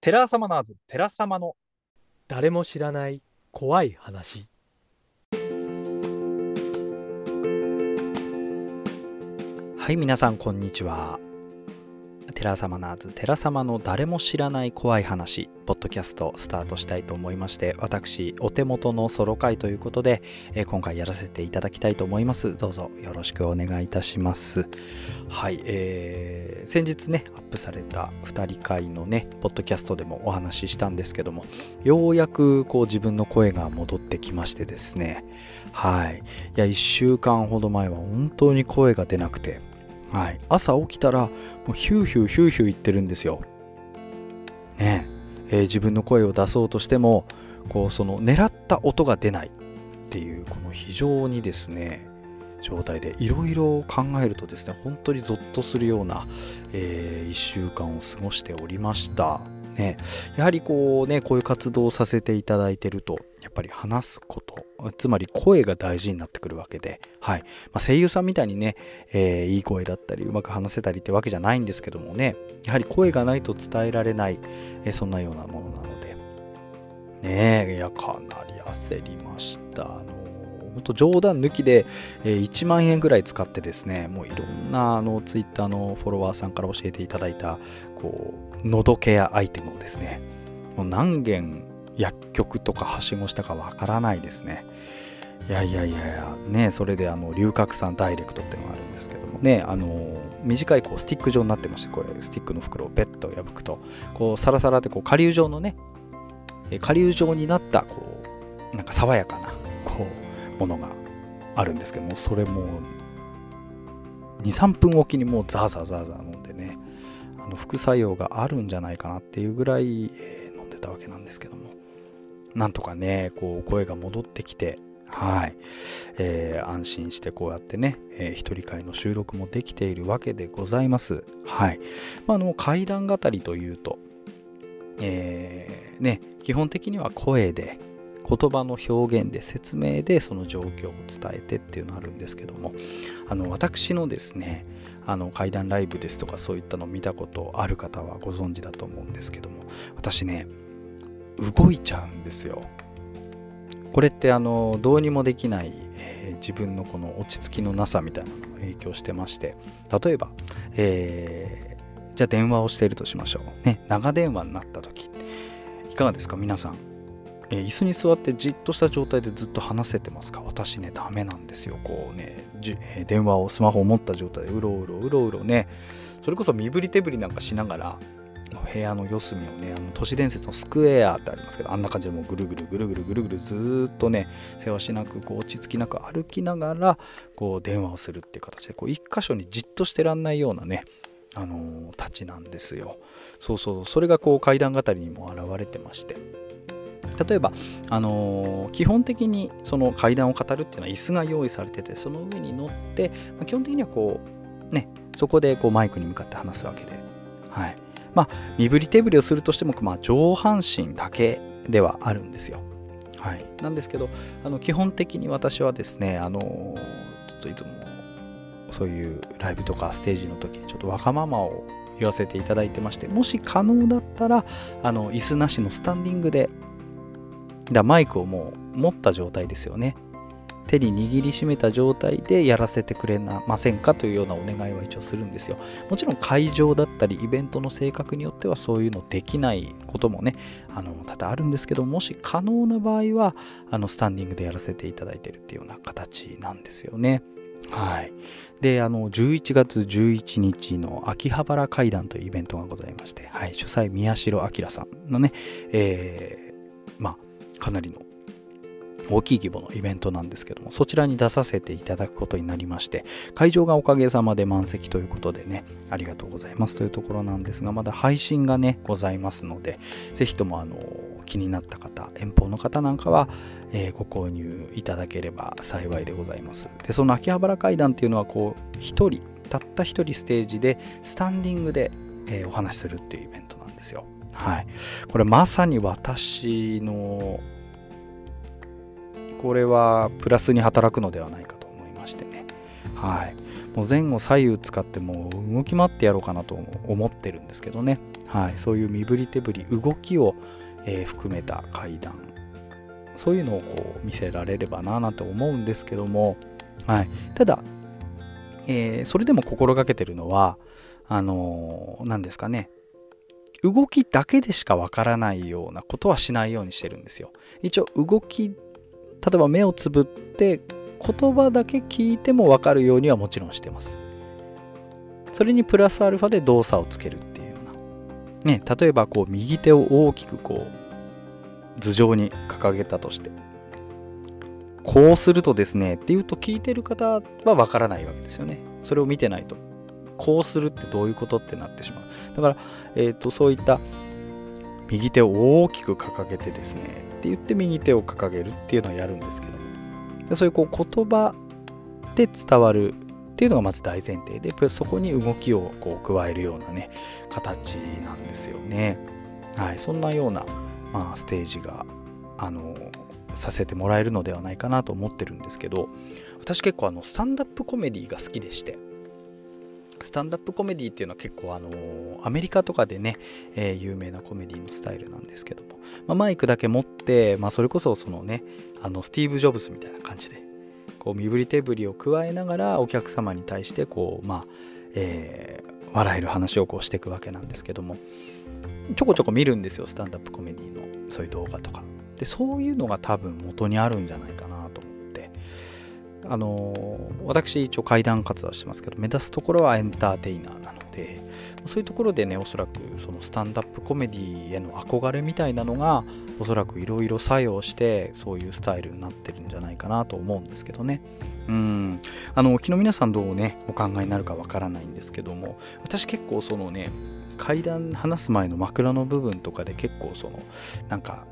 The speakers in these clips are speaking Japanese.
テラサマナーズ、テラ様の誰も知らない怖い話はい、皆さん、こんにちは。テラサマナーズ、テラ様の誰も知らない怖い話、ポッドキャストスタートしたいと思いまして、私、お手元のソロ会ということで、今回やらせていただきたいと思います。どうぞよろしくお願いいたします。はい、えー先日ね、アップされた2人会のね、ポッドキャストでもお話ししたんですけども、ようやくこう自分の声が戻ってきましてですね、はい。いや、1週間ほど前は本当に声が出なくて、はい。朝起きたら、もうヒューヒューヒューヒュー言ってるんですよ。ねええー自分の声を出そうとしても、こう、その狙った音が出ないっていう、この非常にですね、状態でいろいろ考えるとですね、本当にゾッとするような、え1週間を過ごしておりました。ね、やはりこうね、こういう活動をさせていただいてると、やっぱり話すこと、つまり声が大事になってくるわけで、はい。まあ、声優さんみたいにね、えーいい声だったり、うまく話せたりってわけじゃないんですけどもね、やはり声がないと伝えられない、えーそんなようなものなので、ねえ、いや、かなり焦りました。あの本当冗談抜きで、えー1万円ぐらい使ってですね、もういろんなあのツイッターのフォロワーさんから教えていただいた、こう、喉ケアアイテムをですね、もう何件薬局とかはしごしたかわからないですね。いやいやいやいや、ね、それであの、龍角散ダイレクトっていうのがあるんですけども。ね、あの、短いこうスティック状になってまして、これ、スティックの袋をペッと破くと、こう、サラサラってこう、顆粒状のね、えー顆粒状になった、こう、なんか爽やかな、こう、ものがあるんですけども、それも、2、3分おきにもうザーザーザーザー飲んでね、あの副作用があるんじゃないかなっていうぐらい、えー飲んでたわけなんですけども。なんとかねこう声が戻ってきてはい、えー安心してこうやってね、えー一人会の収録もできているわけでございます。はい、まあ、あの怪談語りというとえーね基本的には声で言葉の表現で説明でその状況を伝えてっていうのあるんですけどもあの私のですねあの怪談ライブですとかそういったのを見たことある方はご存知だと思うんですけども私ね動いちゃうんですよ。これってあのどうにもできない、えー自分のこの落ち着きのなさみたいなのが影響してまして。例えば、えーじゃあ電話をしているとしましょう。ね長電話になった時。いかがですか皆さん。えー椅子に座ってじっとした状態でずっと話せてますか？私ねダメなんですよ。こうねじえ電話をスマホを持った状態でうろうろうろうろね。それこそ身振り手振りなんかしながら部屋の四隅をねあの都市伝説のスクエアってありますけどあんな感じでもうぐるぐるぐるぐるぐるぐるずっとねせわしなくこう落ち着きなく歩きながらこう電話をするっていう形でこう一箇所にじっとしてらんないようなねあのーたちなんですよ。そうそうそれがこう階段語りにも現れてまして。例えば、あのー基本的にその階段を語るっていうのは椅子が用意されててその上に乗って、まあ基本的にはこうねそこでこうマイクに向かって話すわけで。はい。まあ身振り手振りをするとしても、まあ、上半身だけではあるんですよ。はい。なんですけどあの基本的に私はですねあのちょっといつもそういうライブとかステージの時にちょっとわがままを言わせていただいてましてもし可能だったらあの椅子なしのスタンディングでだマイクをもう持った状態ですよね。手に握りしめた状態でやらせてくれませんかというようなお願いは一応するんですよ。もちろん会場だったりイベントの性格によってはそういうのできないこともねあの多々あるんですけどもし可能な場合はあのスタンディングでやらせていただいてるっていうような形なんですよね。はい。であの11月11日の秋葉原会談というイベントがございまして、はい、主催宮代明さんのね、えーまあかなりの大きい規模のイベントなんですけどもそちらに出させていただくことになりまして会場がおかげさまで満席ということでねありがとうございますというところなんですがまだ配信がねございますのでぜひともあの気になった方遠方の方なんかは、えーご購入いただければ幸いでございます。でその秋葉原会談っていうのはこう一人たった一人ステージでスタンディングで、えーお話しするっていうイベントなんですよ。はい。これまさに私のこれはプラスに働くのではないかと思いましてね。はい。もう前後左右使ってもう動き回ってやろうかなと思ってるんですけどね。はい、そういう身振り手振り動きを、えー、含めた階段。そういうのをこう見せられればななんて思うんですけども、はい、ただ、えー、それでも心がけてるのはあの何、ですかね。動きだけでしかわからないようなことはしないようにしてるんですよ。一応動き例えば目をつぶって言葉だけ聞いても分かるようにはもちろんしてます。それにプラスアルファで動作をつけるっていうような。ね、例えばこう右手を大きくこう頭上に掲げたとして。こうするとですねっていうと聞いてる方は分からないわけですよね。それを見てないと。こうするってどういうことってなってしまう。だから、えーと、そういった右手を大きく掲げてですねって言って右手を掲げるっていうのをやるんですけどそういうこう言葉で伝わるっていうのがまず大前提でそこに動きをこう加えるようなね形なんですよね。はい、そんなような、まあ、ステージがあのさせてもらえるのではないかなと思ってるんですけど私結構あのスタンダップコメディが好きでしてスタンダップコメディっていうのは結構あのアメリカとかでね、えー、有名なコメディのスタイルなんですけども、まあ、マイクだけ持って、まあ、それこそそのねあのスティーブ・ジョブズみたいな感じでこう身振り手振りを加えながらお客様に対してこうまあ、えー、笑える話をこうしていくわけなんですけどもちょこちょこ見るんですよスタンダップコメディのそういう動画とか。でそういうのが多分元にあるんじゃないかなあの私一応怪談活動してますけど目指すところはエンターテイナーなのでそういうところでねおそらくそのスタンダップコメディへの憧れみたいなのがおそらくいろいろ作用してそういうスタイルになってるんじゃないかなと思うんですけどね。うん。あの昨日皆さんどうねお考えになるかわからないんですけども私結構そのね階段話す前の枕の部分とかで結構そのなんか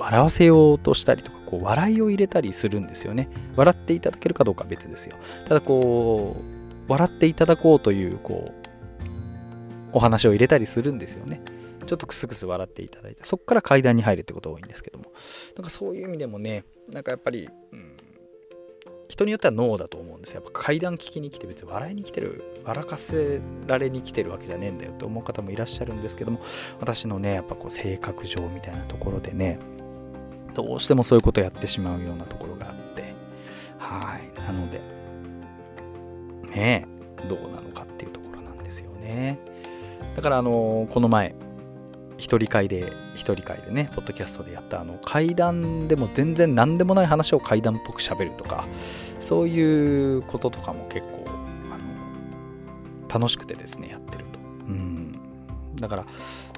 笑わせようとしたりとかこう笑いを入れたりするんですよね。笑っていただけるかどうかは別ですよ。ただこう笑っていただこうというこうお話を入れたりするんですよね。ちょっとクスクス笑っていただいてそこから階段に入るってことが多いんですけども。なんかそういう意味でもねなんかやっぱり、うん、人によってはノーだと思うんですよ。やっぱ階段聞きに来て別に笑いに来てる笑かせられに来てるわけじゃねえんだよって思う方もいらっしゃるんですけども私のねやっぱこう性格上みたいなところでねどうしてもそういうことやってしまうようなところがあって。はい。なのでねえどうなのかっていうところなんですよね。だからあのこの前一人会で一人会でねポッドキャストでやったあの階段でも全然何でもない話を階段っぽく喋るとかそういうこととかも結構あの楽しくてですねやってると。うん。だから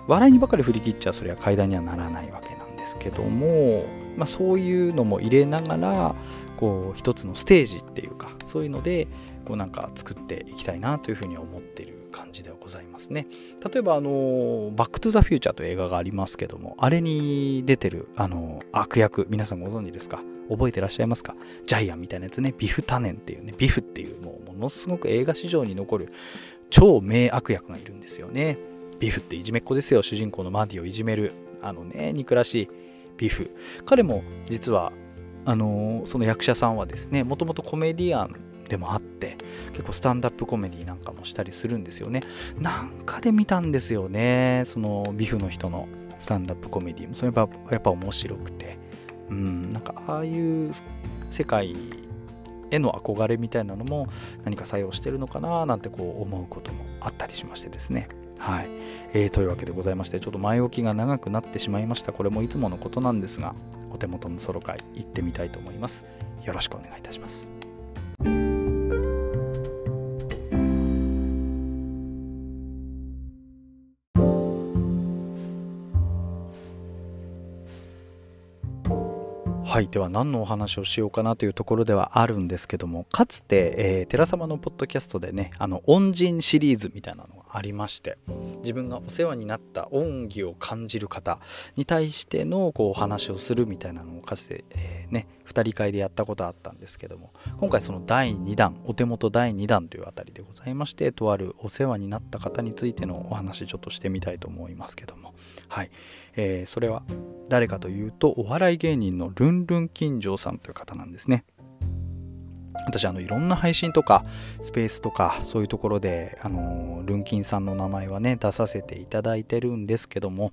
笑いにばかり振り切っちゃそれは階段にはならないわけですけども、まあ、そういうのも入れながらこう一つのステージっていうかそういうのでこうなんか作っていきたいなというふうに思っている感じではございますね。例えばあのバックトゥザフューチャーという映画がありますけどもあれに出てるあの悪役皆さんご存知ですか？覚えてらっしゃいますか？ジャイアンみたいなやつね。ビフタネンっていうね。ビフっていうもうものすごく映画史上に残る超名悪役がいるんですよね。ビフっていじめっ子ですよ。主人公のマディをいじめる。あのね憎らしいビフ。彼も実はあのその役者さんはですねもともとコメディアンでもあって結構スタンダップコメディなんかもしたりするんですよね。なんかで見たんですよねそのビフの人のスタンダップコメディも。それやっぱやっぱ面白くて。うんなんかああいう世界への憧れみたいなのも何か作用してるのかななんてこう思うこともあったりしましてですね。はい、えー、というわけでございましてちょっと前置きが長くなってしまいました。これもいつものことなんですがお手元のソロ会行ってみたいと思います。よろしくお願いいたします。はい。では何のお話をしようかなというところではあるんですけどもかつて、えー、寺様のポッドキャストでねあの恩人シリーズみたいなのがありまして自分がお世話になった恩義を感じる方に対してのこうお話をするみたいなのをかつて、えー、ね2人会でやったことあったんですけども今回その第2弾お手元第2弾というあたりでございましてとあるお世話になった方についてのお話ちょっとしてみたいと思いますけどもはいえー、それは誰かというとお笑い芸人のルンルン金城さんという方なんですね。私あのいろんな配信とかスペースとかそういうところであのルンキンさんの名前はね出させていただいてるんですけども、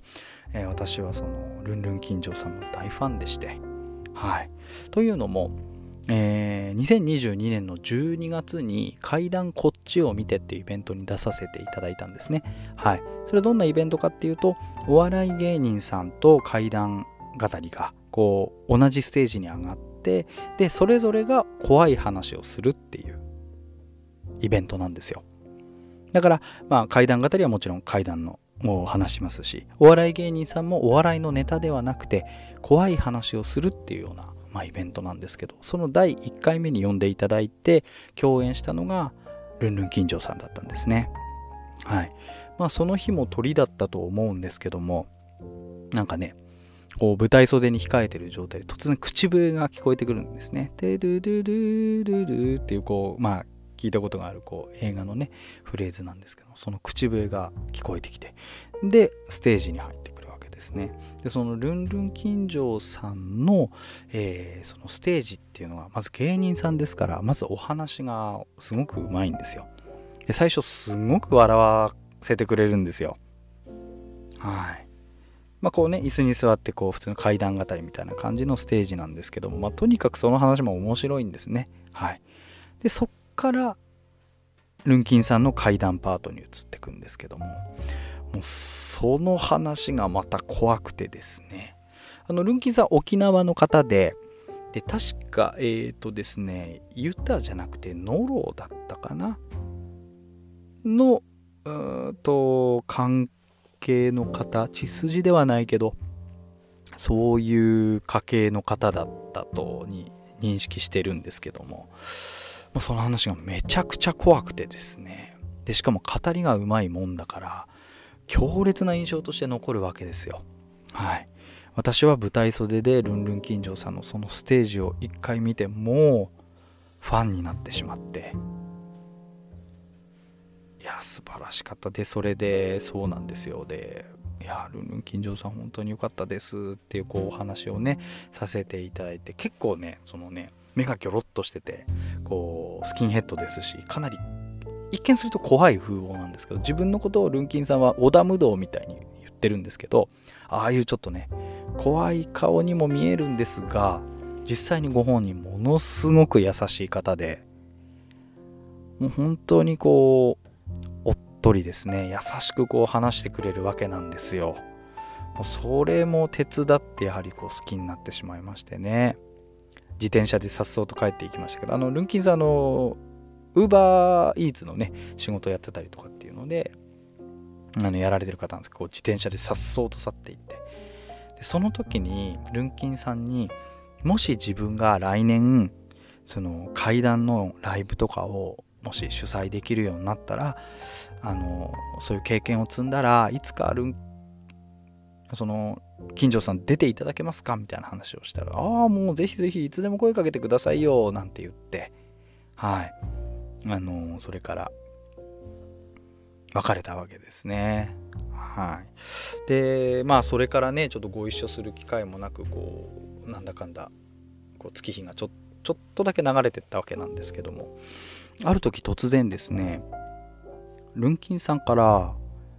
えー、私はそのルンルン金城さんの大ファンでしてはい。というのも、えー、2022年の12月に階段こっちを見てっていうイベントに出させていただいたんですね。はい。それはどんなイベントかっていうとお笑い芸人さんと階段語りがこう同じステージに上がってってでそれぞれが怖い話をするっていうイベントなんですよ。だからまあ怪談語りはもちろん怪談のを話しますしお笑い芸人さんもお笑いのネタではなくて怖い話をするっていうような、まあ、イベントなんですけどその第1回目に呼んでいただいて共演したのがルンルン金城さんだったんですね。はい。まあその日も鳥だったと思うんですけどもなんかねこう舞台袖に控えてる状態で突然口笛が聞こえてくるんですね。でドゥドゥドゥドゥドゥっていうこうまあ聞いたことがあるこう映画のねフレーズなんですけどその口笛が聞こえてきてでステージに入ってくるわけですね。でそのルンルン金城さんの、えー、そのステージっていうのはまず芸人さんですからまずお話がすごくうまいんですよ。で最初すごく笑わせてくれるんですよ。はい。まあこうね、椅子に座ってこう普通の階段語りみたいな感じのステージなんですけども、まあとにかくその話も面白いんですね。はい。で、そっから、ルンキンさんの階段パートに移っていくんですけども、もうその話がまた怖くてですね。あの、ルンキンさん沖縄の方で、で、確か、えっ、ー、とですね、ユタじゃなくてノロだったかな？の、うと、関系の方血筋ではないけどそういう家系の方だったとに認識してるんですけどもその話がめちゃくちゃ怖くてですね。でしかも語りがうまいもんだから強烈な印象として残るわけですよ。はい。私は舞台袖でルンルン金城さんのそのステージを一回見てもうファンになってしまってや素晴らしかった。でそれでそうなんですよ。でいやルンルン金城さん本当に良かったですっていうこうお話をねさせていただいて結構ねそのね目がギョロッとしててこうスキンヘッドですしかなり一見すると怖い風貌なんですけど自分のことをルンキンさんは織田無道みたいに言ってるんですけどああいうちょっとね怖い顔にも見えるんですが実際にご本人ものすごく優しい方でもう本当にこうとりですね優しくこう話してくれるわけなんですよ。もうそれも手伝ってやはりこう好きになってしまいましてね。自転車でさっそうと帰っていきましたけどあのルンキンさんのウーバーイーツのね仕事やってたりとかっていうのであのやられてる方なんですけどこう自転車でさっそうと去っていって。でその時にルンキンさんにもし自分が来年その階段のライブとかをもし主催できるようになったらあのそういう経験を積んだらいつかあるその金城さん出ていただけますかみたいな話をしたらああもうぜひぜひいつでも声かけてくださいよなんて言ってはい。あのそれから別れたわけですね。はい。でまあそれからねちょっとご一緒する機会もなくこうなんだかんだこう月日がちょちょっとだけ流れてったわけなんですけども。ある時突然ですねルンキンさんから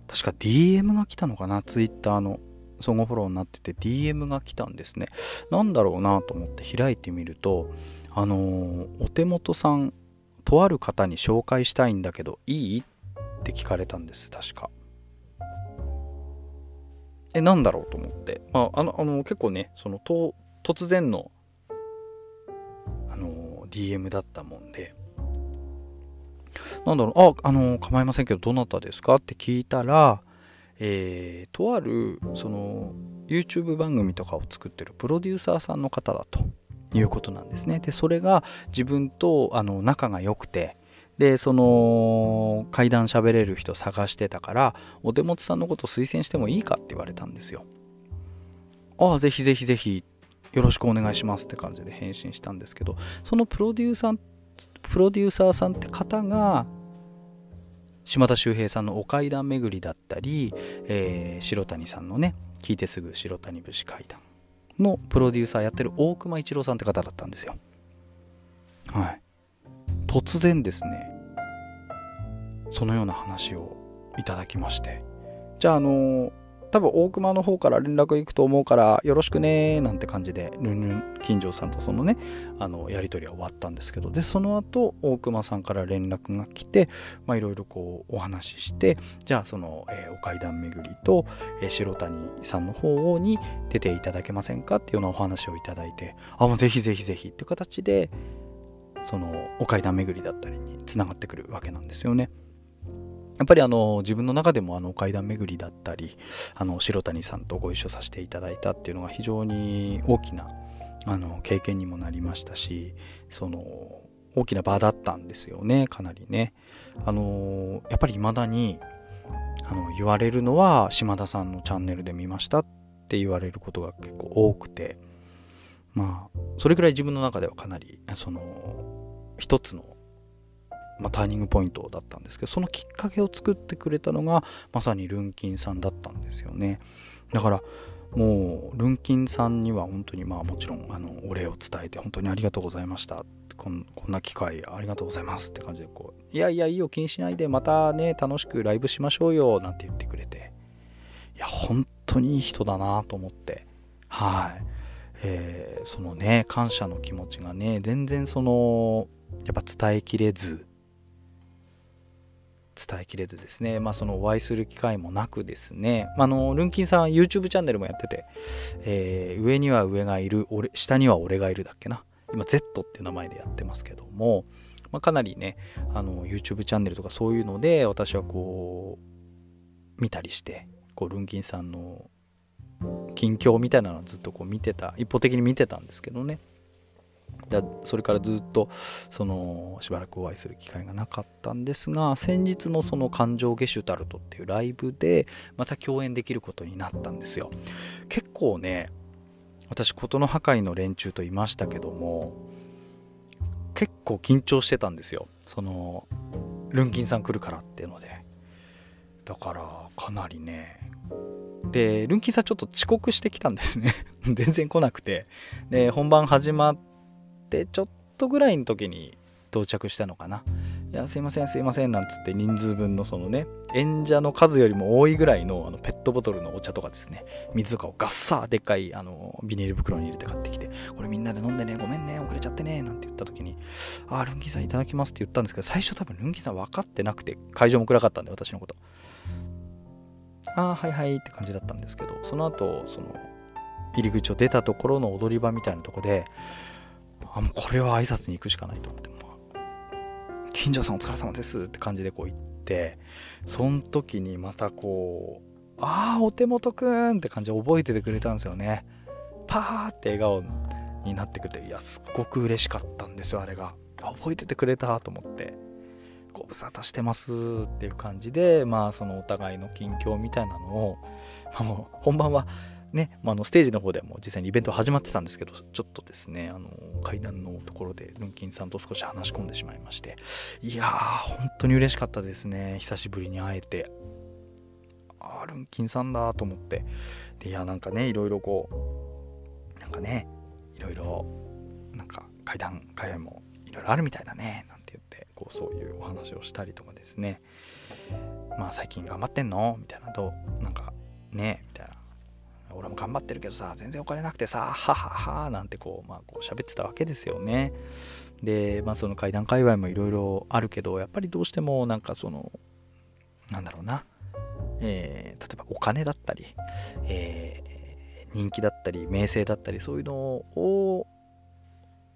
確か DM が来たのかな Twitter の相互フォローになってて DM が来たんですね。なんだろうなと思って開いてみるとあのー、お手元さんとある方に紹介したいんだけどいい？って聞かれたんです確か。えなんだろうと思って、まあ、あのあの結構ねそのと突然のあの DM だったもんで。なんだろう、あ、あの、構いませんけど、どなたですか？って聞いたら、えー、とある、その、YouTube 番組とかを作ってるプロデューサーさんの方だということなんですね。で、それが自分とあの仲が良くて、で、その、階段喋れる人探してたから、お手持ちさんのこと推薦してもいいかって言われたんですよ。ああ、ぜひぜひぜひ、よろしくお願いしますって感じで返信したんですけど、そのプロデューサープロデューサーさんって方が島田秀平さんの「お階段巡り」だったり、えー、白谷さんのね聞いてすぐ白谷節階段のプロデューサーやってる大隈一郎さんって方だったんですよ。はい。突然ですねそのような話をいただきましてじゃああの多分大熊の方から連絡行くと思うからよろしくねなんて感じでルンルン金城さんとそのねあのやり取りは終わったんですけどでその後大熊さんから連絡が来ていろいろこうお話ししてじゃあその、えー、お階段巡りと、えー、白谷さんの方に出ていただけませんかっていうようなお話をいただいてあもうぜひぜひぜひっていう形でそのお階段巡りだったりにつながってくるわけなんですよね。やっぱりあの自分の中でもあの階段巡りだったりあの白谷さんとご一緒させていただいたっていうのが非常に大きなあの経験にもなりましたしその大きな場だったんですよねかなりね。あのやっぱり未だにあの言われるのは島田さんのチャンネルで見ましたって言われることが結構多くてまあそれぐらい自分の中ではかなりその一つのまあ、ターニングポイントだったんですけどそのきっかけを作ってくれたのがまさにルンキンさんだったんですよね。だからもうルンキンさんには本当にまあもちろんあのお礼を伝えて本当にありがとうございました。こんこんな機会ありがとうございます。って感じでこういやいやいいよ気にしないでまたね楽しくライブしましょうよなんて言ってくれて。いや本当にいい人だなと思って。はい、えー、そのね感謝の気持ちがね全然そのやっぱ伝えきれず伝えきれずですね、まあ、そのお会いする機会もなくですね、まあのルンキンさんは YouTube チャンネルもやってて、えー、上には上がいる俺、下には俺がいるだっけな。今 Z っていう名前でやってますけども、まあ、かなりね、あの YouTube チャンネルとかそういうので私はこう見たりして、こうルンキンさんの近況みたいなのをずっとこう見てた、一方的に見てたんですけどね。だそれからずっとそのしばらくお会いする機会がなかったんですが先日のその感情ゲシュタルトっていうライブでまた共演できることになったんですよ。結構ね私琴の破壊の連中といましたけども結構緊張してたんですよ。そのルンキンさん来るからっていうので。だからかなりね。でルンキンさんちょっと遅刻してきたんですね。全然来なくて。で本番始まっててちょっとぐらいの時に到着したのかな。いや、すいません、すいません、なんつって人数分のそのね、演者の数よりも多いぐらいのあのペットボトルのお茶とかですね、水とかをガッサーでっかいあのビニール袋に入れて買ってきて、これみんなで飲んでね、ごめんね、遅れちゃってね、なんて言った時に、あー、ルンキーさんいただきますって言ったんですけど、最初多分ルンキーさん分かってなくて、会場も暗かったんで、私のこと。あー、はいはいって感じだったんですけど、その後、その、入り口を出たところの踊り場みたいなとこで、あもうこれは挨拶に行くしかないと思っても近所さんお疲れ様ですって感じでこう行ってその時にまたこうああお手元くんって感じで覚えててくれたんですよね。パーって笑顔になってくれていやすっごく嬉しかったんですよあれが。覚えててくれたと思って。ご無沙汰してますっていう感じでまあそのお互いの近況みたいなのを、まあ、もう本番はね、まあ、のステージの方でも実際にイベント始まってたんですけど、ちょっとですね、あの階段のところでルンキンさんと少し話し込んでしまいまして、いやー、本当に嬉しかったですね、久しぶりに会えて。あー、ルンキンさんだと思って。で、いや、なんかね、いろいろこう、なんかね、いろいろ、なんか階段、階段もいろいろあるみたいだね、なんて言って、こう、そういうお話をしたりとかですね、まあ最近頑張ってんの？みたいな。と、なんかね、みたいな。俺も頑張ってるけどさ全然お金なくてさはははなんてこうまあこう喋ってたわけですよね。でまあその階段界隈もいろいろあるけどやっぱりどうしてもなんかそのなんだろうな、えー、例えばお金だったり、えー、人気だったり名声だったりそういうのを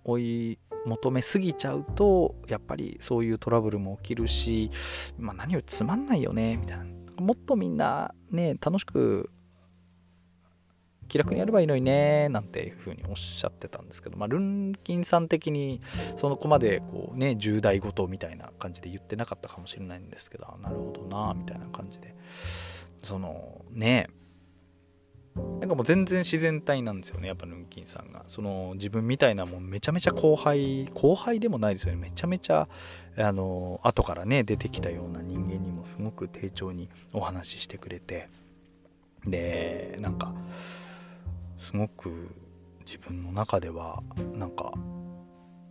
追い求めすぎちゃうとやっぱりそういうトラブルも起きるし、まあ、何よりつまんないよねみたいな。もっとみんなね楽しく気楽にやればいいのにねなんていうふうにおっしゃってたんですけど、まあ、ルンキンさん的にその子までこうね重大ごとみたいな感じで言ってなかったかもしれないんですけどなるほどなみたいな感じで。そのね。なんかもう全然自然体なんですよねやっぱルンキンさんが。その自分みたいなもうめちゃめちゃ後輩後輩でもないですよね。めちゃめちゃあの後からね出てきたような人間にもすごく丁重にお話ししてくれて。でなんかすごく自分の中ではなんか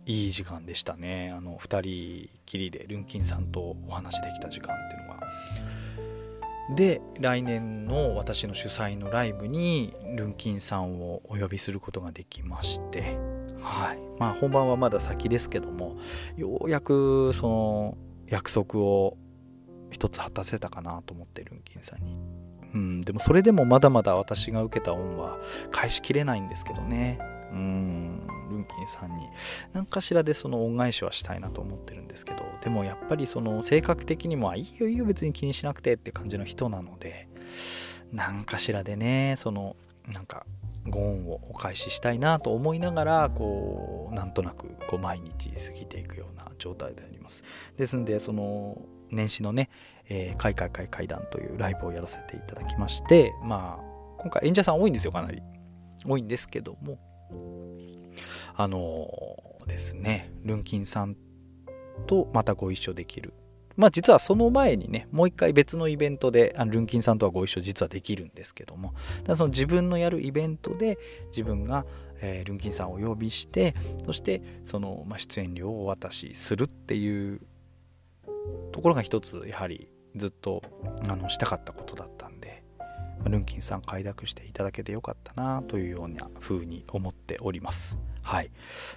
いい時間でしたね。あの2人きりでルンキンさんとお話できた時間っていうのが。で来年の私の主催のライブにルンキンさんをお呼びすることができまして。はい。まあ本番はまだ先ですけどもようやくその約束を一つ果たせたかなと思ってルンキンさんにうん、でもそれでもまだまだ私が受けた恩は返しきれないんですけどね。うん、ルンキンさんに何かしらでその恩返しはしたいなと思ってるんですけど、でもやっぱりその性格的にも、あいいよいいよ別に気にしなくてって感じの人なので、何かしらでね、その、なんか、ご恩をお返ししたいなと思いながら、こう、なんとなくこう毎日過ぎていくような状態であります。ですんで、その、年始のね、えー、開会会会談というライブをやらせていただきまして、まあ、今回演者さん多いんですよ、かなり。多いんですけども、あのー、ですね、ルンキンさんとまたご一緒できる。まあ実はその前にね、もう一回別のイベントで、あルンキンさんとはご一緒実はできるんですけども、その自分のやるイベントで自分が、えー、ルンキンさんをお呼びして、そしてその、まあ、出演料をお渡しするっていうところが一つやはりずっとあのしたかったことだったんで、ルンキンさん快諾していただけてよかったなというような風に思っております。はい。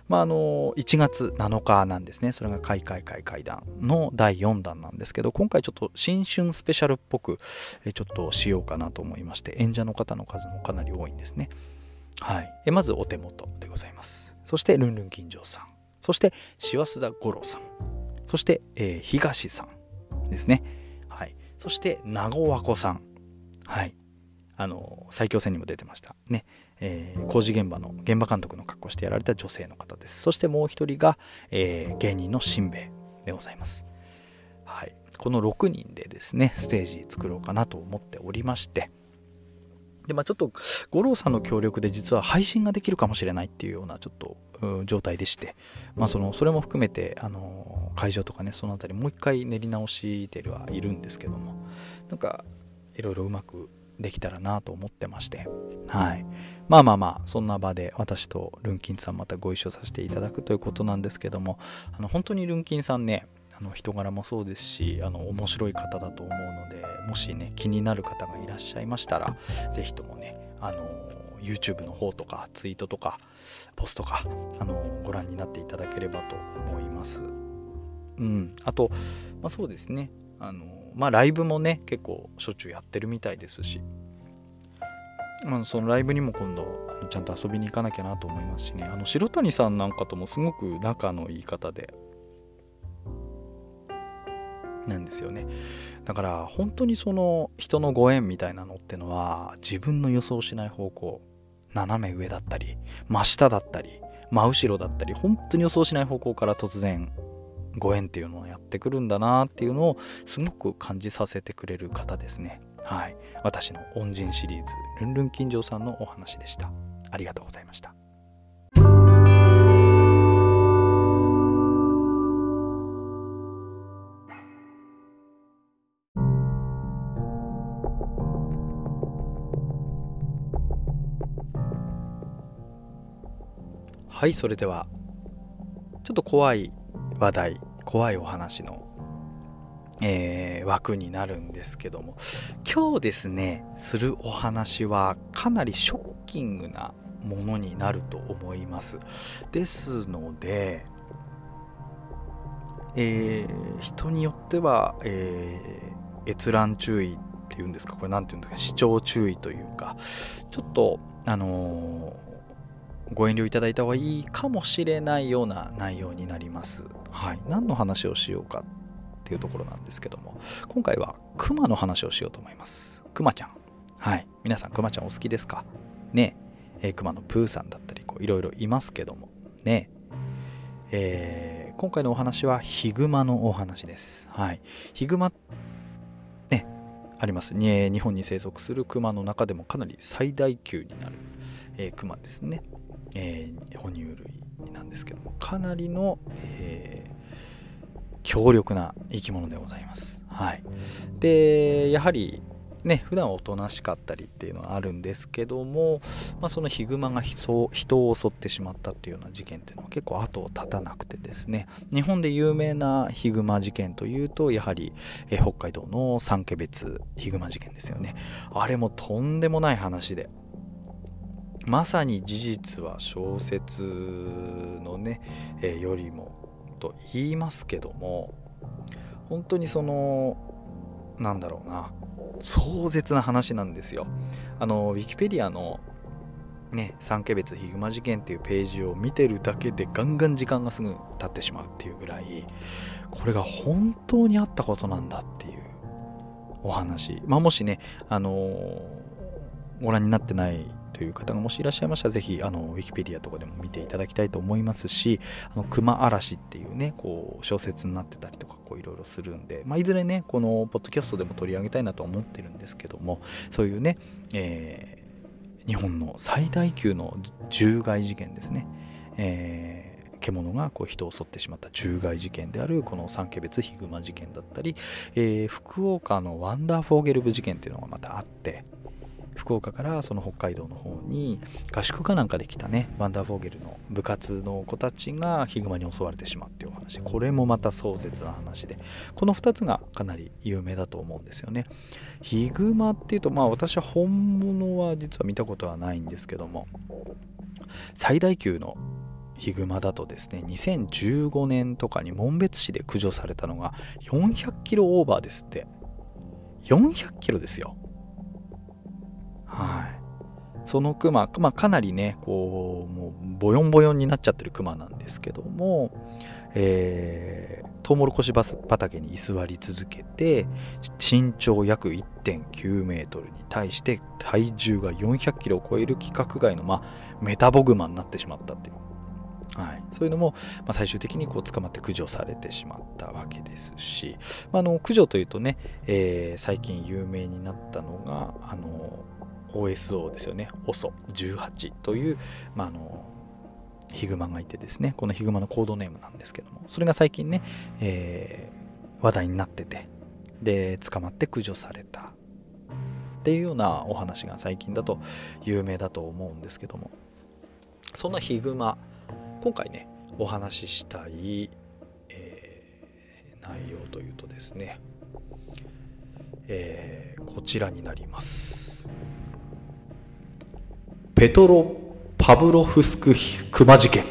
まあ、あの、1月7日なんですね。それが開会会会談の第4弾なんですけど、今回ちょっと新春スペシャルっぽく、ちょっとしようかなと思いまして、演者の方の数もかなり多いんですね。はい。えまずお手元でございます。そして、ルンルン金城さん。そして、師走田五郎さん。そして、えー、東さんですね。そして名護和子さん。はい。あの最強戦にも出てました。ね、えー、工事現場の現場監督の格好してやられた女性の方です。そしてもう一人が、えー、芸人のしんべヱでございます。はい。この6人でですねステージ作ろうかなと思っておりまして。でまあちょっと五郎さんの協力で実は配信ができるかもしれないっていうようなちょっと状態でして、まあ、そのそれも含めてあの会場とかねその辺りもう一回練り直してはいるんですけども。なんかいろいろうまくできたらなと思ってまして。はい。まあまあまあそんな場で私とルンキンさんまたご一緒させていただくということなんですけども。あの本当にルンキンさんねあの人柄もそうですしあの面白い方だと思うのでもしね気になる方がいらっしゃいましたら是非ともねあの YouTube の方とかツイートとかポストかあのご覧になっていただければと思います。うん、あと、まあ、そうですね。あのまあライブもね結構しょっちゅうやってるみたいですし、まあ、そのライブにも今度あのちゃんと遊びに行かなきゃなと思いますしね。あの白谷さんなんかともすごく仲のいい方で。なんですよね。だから本当にその人のご縁みたいなのってのは自分の予想しない方向斜め上だったり真下だったり真後ろだったり本当に予想しない方向から突然ご縁っていうのをやってくるんだなっていうのをすごく感じさせてくれる方ですね。はい。私の恩人シリーズルンルン金城さんのお話でした。ありがとうございました。はいそれではちょっと怖い話題怖いお話の、えー、枠になるんですけども今日ですねするお話はかなりショッキングなものになると思います。ですのでえー、人によっては、えー、閲覧注意っていうんですかこれ何て言うんですか視聴注意というかちょっとあのーご遠慮いただいた方がいいかもしれないような内容になります。はい。何の話をしようかっていうところなんですけども、今回はクマの話をしようと思います。クマちゃん。はい。皆さん、クマちゃんお好きですか？ねえ、ー、クマのプーさんだったり、いろいろいますけども、ねえー、今回のお話はヒグマのお話です。はい。ヒグマ、ね、ありますね。日本に生息するクマの中でもかなり最大級になる、えー、クマですね。えー、哺乳類なんですけどもかなりの、えー、強力な生き物でございます。はい、でやはりね普段おとなしかったりっていうのはあるんですけども、まあ、そのヒグマが人人を襲ってしまったっていうような事件っていうのは結構後を絶たなくてですね。日本で有名なヒグマ事件というとやはり、え北海道の三毛別ヒグマ事件ですよね。あれもとんでもない話でまさに事実は小説のね、えー、よりもと言いますけども本当にそのなんだろうな壮絶な話なんですよ。あのウィキペディアのね三毛別ヒグマ事件っていうページを見てるだけでガンガン時間がすぐ経ってしまうっていうぐらいこれが本当にあったことなんだっていうお話。まあもしねあのご覧になってないという方がもしいらっしゃいましたら、ぜひ、あの、ウィキペディアとかでも見ていただきたいと思いますし、あの、熊嵐っていうね、こう、小説になってたりとか、こう、いろいろするんで、まあ、いずれね、この、ポッドキャストでも取り上げたいなと思ってるんですけども、そういうね、えー、日本の最大級の獣害事件ですね。えー獣がこう人を襲ってしまった獣害事件であるこの三毛別ヒグマ事件だったり、えー、福岡のワンダーフォーゲルブ事件っていうのがまたあって福岡からその北海道の方に合宿かなんかで来たねワンダーフォーゲルの部活の子たちがヒグマに襲われてしまうっていうお話。これもまた壮絶な話で。この2つがかなり有名だと思うんですよね。ヒグマっていうとまあ私は本物は実は見たことはないんですけども最大級のヒグマだとですね2015年とかに紋別市で駆除されたのが400キロオーバーですって。400キロですよ。はい。そのクマ、まあ、かなりねこうもうボヨンボヨンになっちゃってるクマなんですけども、えー、トウモロコシ畑に居座り続けて身長約1.9メートルに対して体重が400キロを超える規格外の、まあ、メタボグマになってしまったっていう。はい、そういうのも、まあ、最終的にこう捕まって駆除されてしまったわけですし、まあ、の駆除というとね、えー、最近有名になったのがあの OSO ですよね。OSO18 という、まあ、のヒグマがいてですね。このヒグマのコードネームなんですけども。それが最近ね、えー、話題になってて。で捕まって駆除された。っていうようなお話が最近だと有名だと思うんですけども。そんなヒグマ今回ねお話ししたい、えー、内容というとですね、えー、こちらになります。ペトロ・パブロフスク熊事件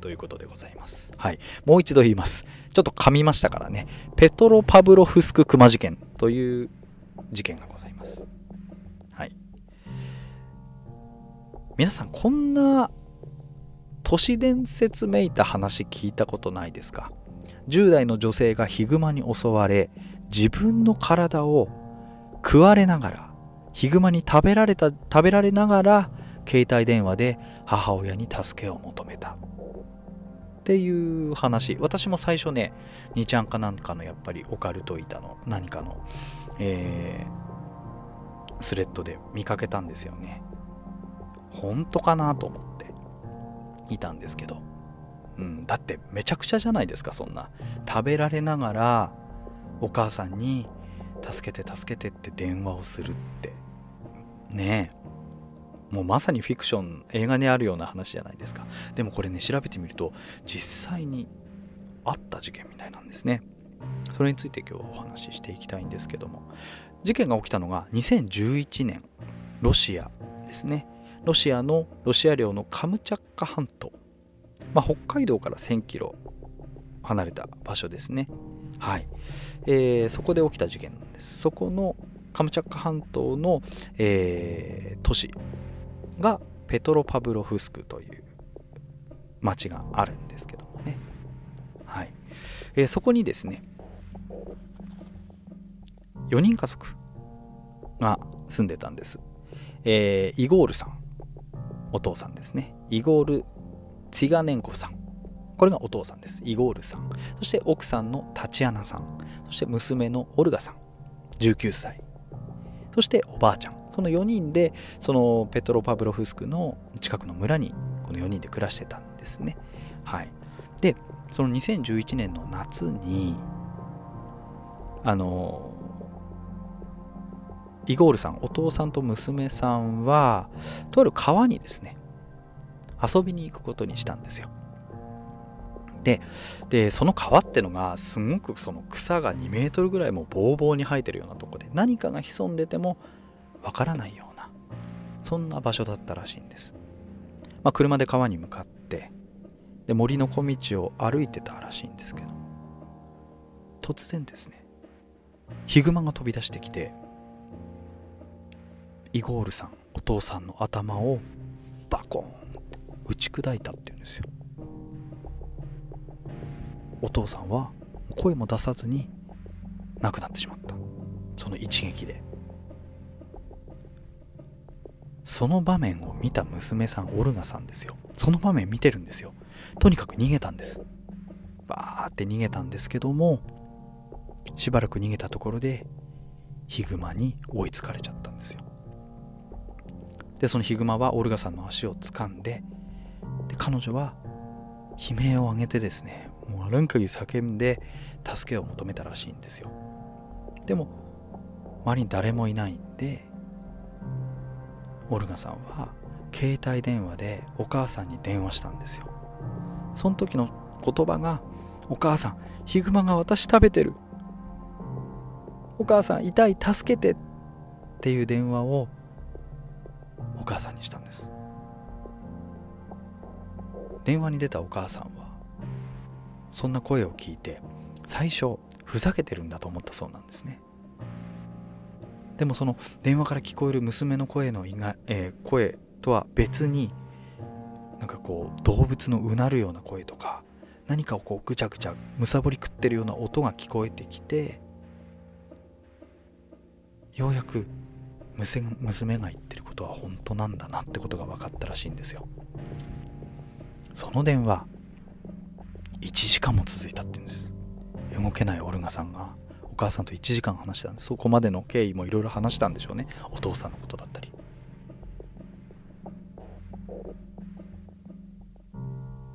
ということでございます。はい。もう一度言います。ちょっと噛みましたからね。ペトロ・パブロフスク熊事件という事件がございます。はい。皆さん、こんな都市伝説めいた話聞いたことないですか ?10 代の女性がヒグマに襲われ、自分の体を食われながらヒグマに食べられた食べられながら携帯電話で母親に助けを求めた。っていう話。私も最初ね2ちゃんかなんかのやっぱりオカルト板の。何かの、えー、スレッドで見かけたんですよね。本当かなと思って。いたんですけど、うん、だってめちゃくちゃじゃないですかそんな。食べられながらお母さんに助けて助けてって電話をするって。ねえ。もうまさにフィクション映画にあるような話じゃないですか。でもこれね調べてみると実際にあった事件みたいなんですね。それについて今日はお話ししていきたいんですけども。事件が起きたのが2011年ロシアですね。ロシアのロシア領のカムチャッカ半島、まあ、北海道から1000キロ離れた場所ですね。はい、えー、そこで起きた事件なんです。そこのカムチャッカ半島の、えー、都市がペトロパブロフスクという町があるんですけどもね、はいえー、そこにですね4人家族が住んでたんです、えー、イゴールさんお父さんですねイゴール・ツィガネンコさんこれがお父さんです。イゴールさん。そして奥さんのタチアナさん。そして娘のオルガさん。19歳。そしておばあちゃん。その4人で、そのペトロパブロフスクの近くの村に、この4人で暮らしてたんですね。はい。で、その2011年の夏に、あの、イゴールさんお父さんと娘さんはとある川にですね遊びに行くことにしたんですよででその川ってのがすごくその草が2メートルぐらいもボーボーに生えてるようなとこで何かが潜んでてもわからないようなそんな場所だったらしいんです、まあ、車で川に向かってで森の小道を歩いてたらしいんですけど突然ですねヒグマが飛び出してきてイゴールさんお父さんの頭をバコーン打ち砕いたっていうんですよ。お父さんは声も出さずに亡くなってしまった。その一撃で。その場面を見た娘さんオルガさんですよ。その場面見てるんですよ。とにかく逃げたんです。バーって逃げたんですけどもしばらく逃げたところでヒグマに追いつかれちゃったんですよ。でそのヒグマはオルガさんの足を掴んでで彼女は悲鳴を上げてですねもうあらん限り叫んで助けを求めたらしいんですよ。でも周りに誰もいないんでオルガさんは携帯電話でお母さんに電話したんですよ。その時の言葉が「お母さんヒグマが私食べてる」「お母さん痛い助けて」っていう電話をお母さんにしたんです。電話に出たお母さんはそんな声を聞いて最初ふざけてるんだと思ったそうなんですね。でもその電話から聞こえる娘の声の意外、えー、声とは別になんかこう動物のうなるような声とか何かをこうぐちゃぐちゃむさぼり食ってるような音が聞こえてきてようやく娘が言ってることは本当なんだなってことが分かったらしいんですよ。その電話1時間も続いたって言うんです。動けないオルガさんがお母さんと1時間話したんです。そこまでの経緯もいろいろ話したんでしょうね。お父さんのことだったり。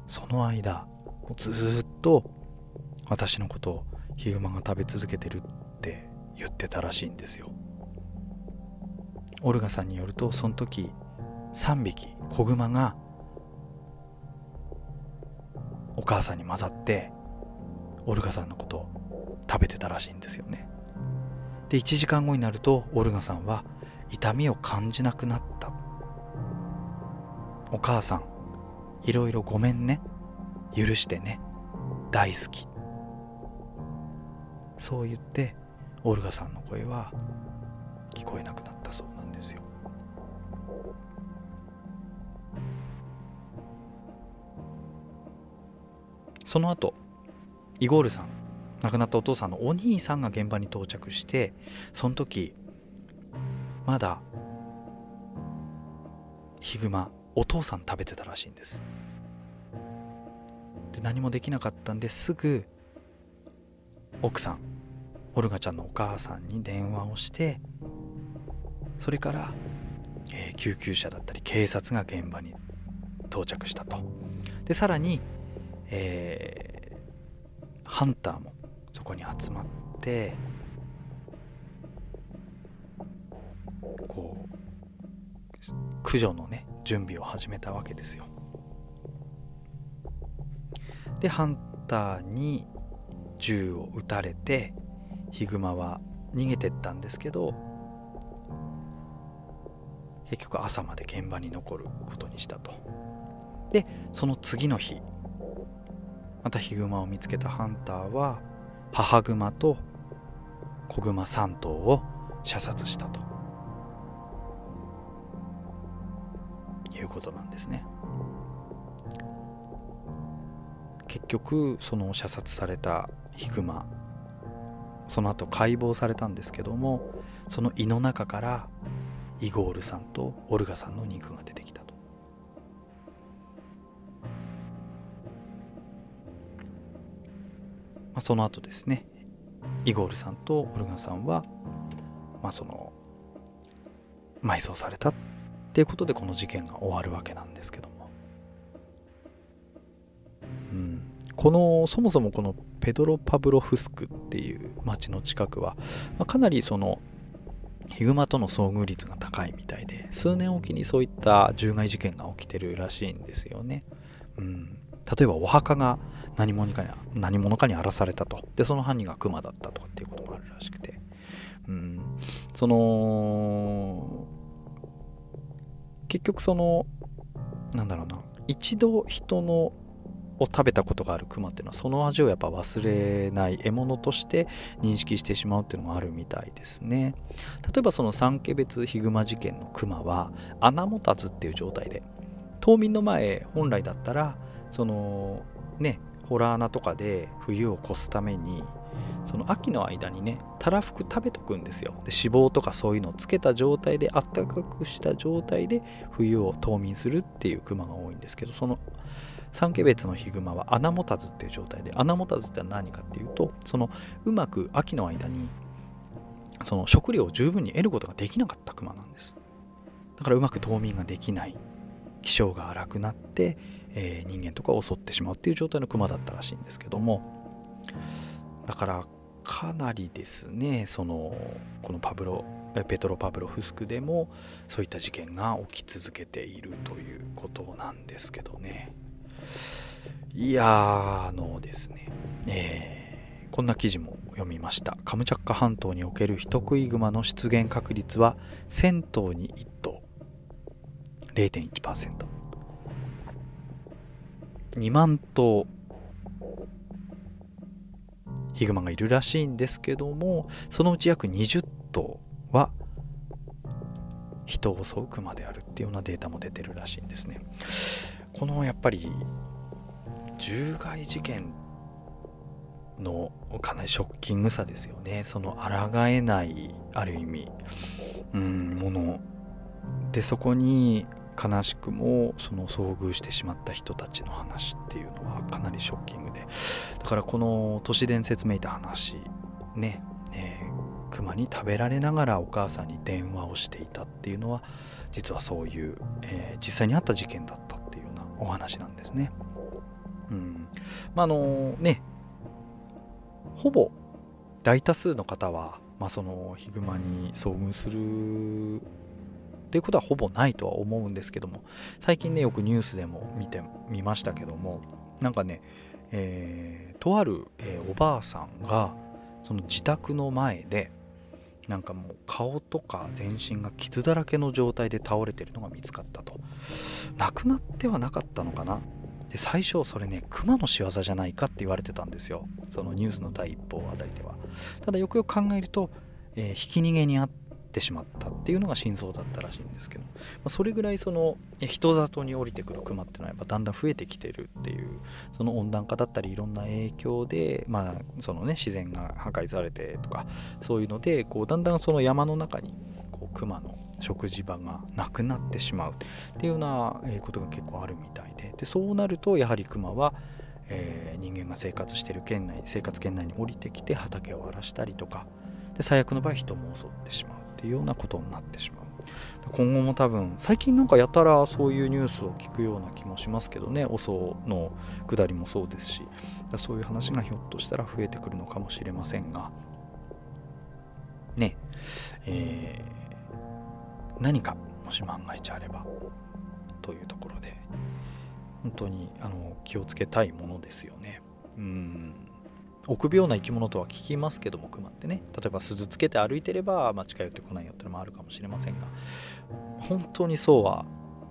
その間ずっと私のことをヒグマが食べ続けてるって言ってたらしいんですよ。オルガさんによるとその時3匹子グマがお母さんに混ざってオルガさんのことを食べてたらしいんですよね。で1時間後になるとオルガさんは痛みを感じなくなった。お母さんいろいろごめんね。許してね。大好き。そう言ってオルガさんの声は聞こえなくなった。その後イゴールさん亡くなったお父さんのお兄さんが現場に到着してその時まだヒグマお父さん食べてたらしいんです。で何もできなかったんですぐ奥さんオルガちゃんのお母さんに電話をしてそれから、えー、救急車だったり警察が現場に到着したと。でさらに、えー、ハンターもそこに集まってこう駆除のね準備を始めたわけですよ。でハンターに銃を撃たれてヒグマは逃げてったんですけど結局朝まで現場に残ることにしたと。でその次の日またヒグマを見つけたハンターは母グマと子グマ3頭を射殺したということなんですね。結局その射殺されたヒグマその後解剖されたんですけどもその胃の中からイゴールさんとオルガさんの肉が出てその後ですねイゴールさんとオルガさんは、まあ、その埋葬されたっていうことでこの事件が終わるわけなんですけども、うん、このそもそもこのペドロ・パブロフスクっていう町の近くは、まあ、かなりそのヒグマとの遭遇率が高いみたいで数年おきにそういった獣害事件が起きてるらしいんですよね。うん、例えばお墓が何者かに何者かに荒らされたと。でその犯人がクマだったとかっていうこともあるらしくて、うん、その結局そのなんだろうな。一度人のを食べたことがあるクマっていうのはその味をやっぱ忘れない。獲物として認識してしまうっていうのもあるみたいですね。例えばその三家別ヒグマ事件のクマは穴持たずっていう状態で冬眠の前本来だったらそのねホラー穴とかで冬を越すためにその秋の間にねたらふく食べとくんですよ。で脂肪とかそういうのをつけた状態であったかくした状態で冬を冬眠するっていうクマが多いんですけどその三毛別のヒグマは穴持たずっていう状態で穴持たずって何かっていうとそのうまく秋の間にその食料を十分に得ることができなかったクマなんです。だからうまく冬眠ができない。気性が荒くなって、えー、人間とかを襲ってしまうっていう状態のクマだったらしいんですけどもだからかなりですねそのこのパブロペトロ・パブロフスクでもそういった事件が起き続けているということなんですけどね。いやあのですね、えー、こんな記事も読みました。カムチャッカ半島における人食いグマの出現確率は1000頭に1頭。0.1%。2万頭ヒグマがいるらしいんですけどもそのうち約20頭は人を襲うクマであるっていうようなデータも出てるらしいんですね。このやっぱり獣害事件のかなりショッキングさですよね。その抗えないある意味うんもの。でそこに悲しくもその遭遇してしまった人たちの話っていうのはかなりショッキングでだからこの都市伝説めいた話ね、えー、熊に食べられながらお母さんに電話をしていたっていうのは実はそういう、えー、実際にあった事件だったっていうようなお話なんですね。うんまああのねほぼ大多数の方は、まあ、そのヒグマに遭遇するっていうことはほぼないとは思うんですけども最近ねよくニュースでも見てみましたけどもなんかね、えー、とある、えー、おばあさんがその自宅の前でなんかもう顔とか全身が傷だらけの状態で倒れてるのが見つかったと。亡くなってはなかったのかな？で最初それね熊の仕業じゃないかって言われてたんですよ。そのニュースの第一報あたりでは。ただよくよく考えると、えー、ひき逃げにあってってしまったっていうのが真相だったらしいんですけど、まあ、それぐらいその人里に降りてくるクマっていうのはやっぱだんだん増えてきてるっていうその温暖化だったりいろんな影響で、まあそのね、自然が破壊されてとかそういうのでこうだんだんその山の中にこうクマの食事場がなくなってしまうっていうようなことが結構あるみたいででそうなるとやはりクマはえー、人間が生活してる県内生活圏内に降りてきて畑を荒らしたりとかで最悪の場合人も襲ってしまう。っていうようなことになってしまう。今後も多分最近なんかやたらそういうニュースを聞くような気もしますけどね。オソの下りもそうですし。そういう話がひょっとしたら増えてくるのかもしれませんが。ね。えー、何かもし万が一あればというところで本当にあの気をつけたいものですよね。うん。臆病な生き物とは聞きますけどもクマってね例えば鈴つけて歩いてれば、まあ、近寄ってこないよってのもあるかもしれませんが本当にそうは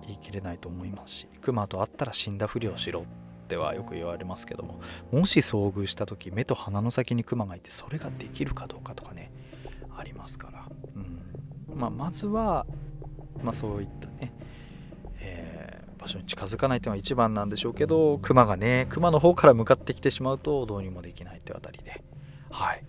言い切れないと思いますしクマと会ったら死んだふりをしろってはよく言われますけどももし遭遇した時目と鼻の先にクマがいてそれができるかどうかとかねありますから、うん。まあ、まずは、まあ、そういっ場所に近づかないというのは一番なんでしょうけど熊がね熊の方から向かってきてしまうとどうにもできないというあたりで。はい。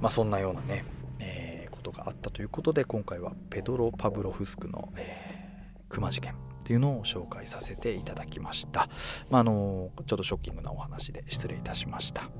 まあそんなようなね、えー、ことがあったということで今回はペドロ・パブロフスクの、えー、熊事件っていうのを紹介させていただきました、まあ、あのちょっとショッキングなお話で失礼いたしました。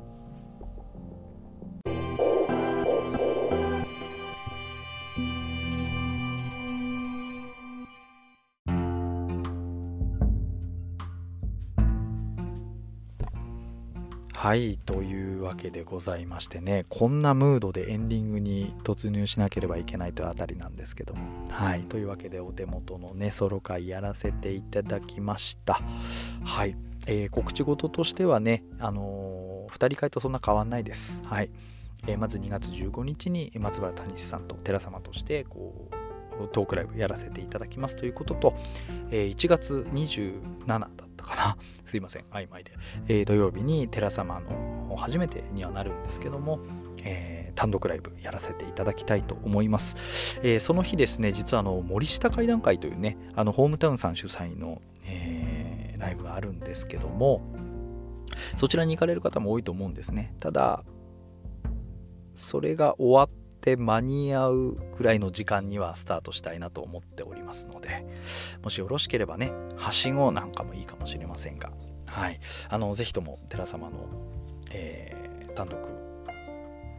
はいというわけでございましてねこんなムードでエンディングに突入しなければいけないというあたりなんですけどもはいというわけでお手元のねソロ会やらせていただきました。はい、えー、告知事としてはねあのー、2人会とそんな変わんないです。はい、えー、まず2月15日に松原谷さんと寺様としてこうトークライブやらせていただきますということと、え、1月27だたかな。すいません。曖昧で、えー、土曜日に寺様の初めてにはなるんですけども、えー、単独ライブやらせていただきたいと思います、えー、その日ですね実はあの森下会談会というねあのホームタウンさん主催の、え、ライブがあるんですけどもそちらに行かれる方も多いと思うんですね。ただそれが終わって間に合うくらいの時間にはスタートしたいなと思っておりますのでもしよろしければねはしごなんかもいいかもしれませんが。はい。あのぜひとも寺様の、えー、単独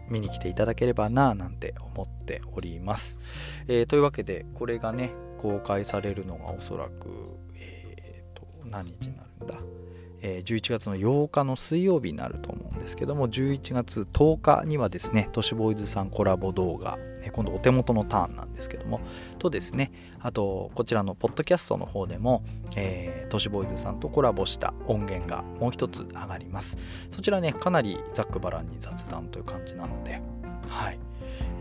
見に来ていただければななんて思っております、えー、というわけでこれがね公開されるのがおそらくえっ、ー、と何日になるんだ？え11月の8日の水曜日になると思うんですけども11月10日にはですね都市ボーイズさんコラボ動画、え今度お手元のターンなんですけどもとですねあとこちらのポッドキャストの方でも、えー、都市ボーイズさんとコラボした音源がもう一つ上がります。そちらねかなりざっくばらんに雑談という感じなのではい、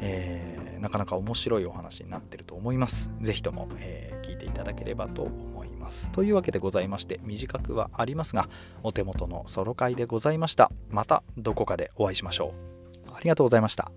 えー、なかなか面白いお話になってると思います。是非とも、えー、聞いていただければと思います。ます。というわけでございまして短くはありますがお手元のソロ会でございました。またどこかでお会いしましょう。ありがとうございました。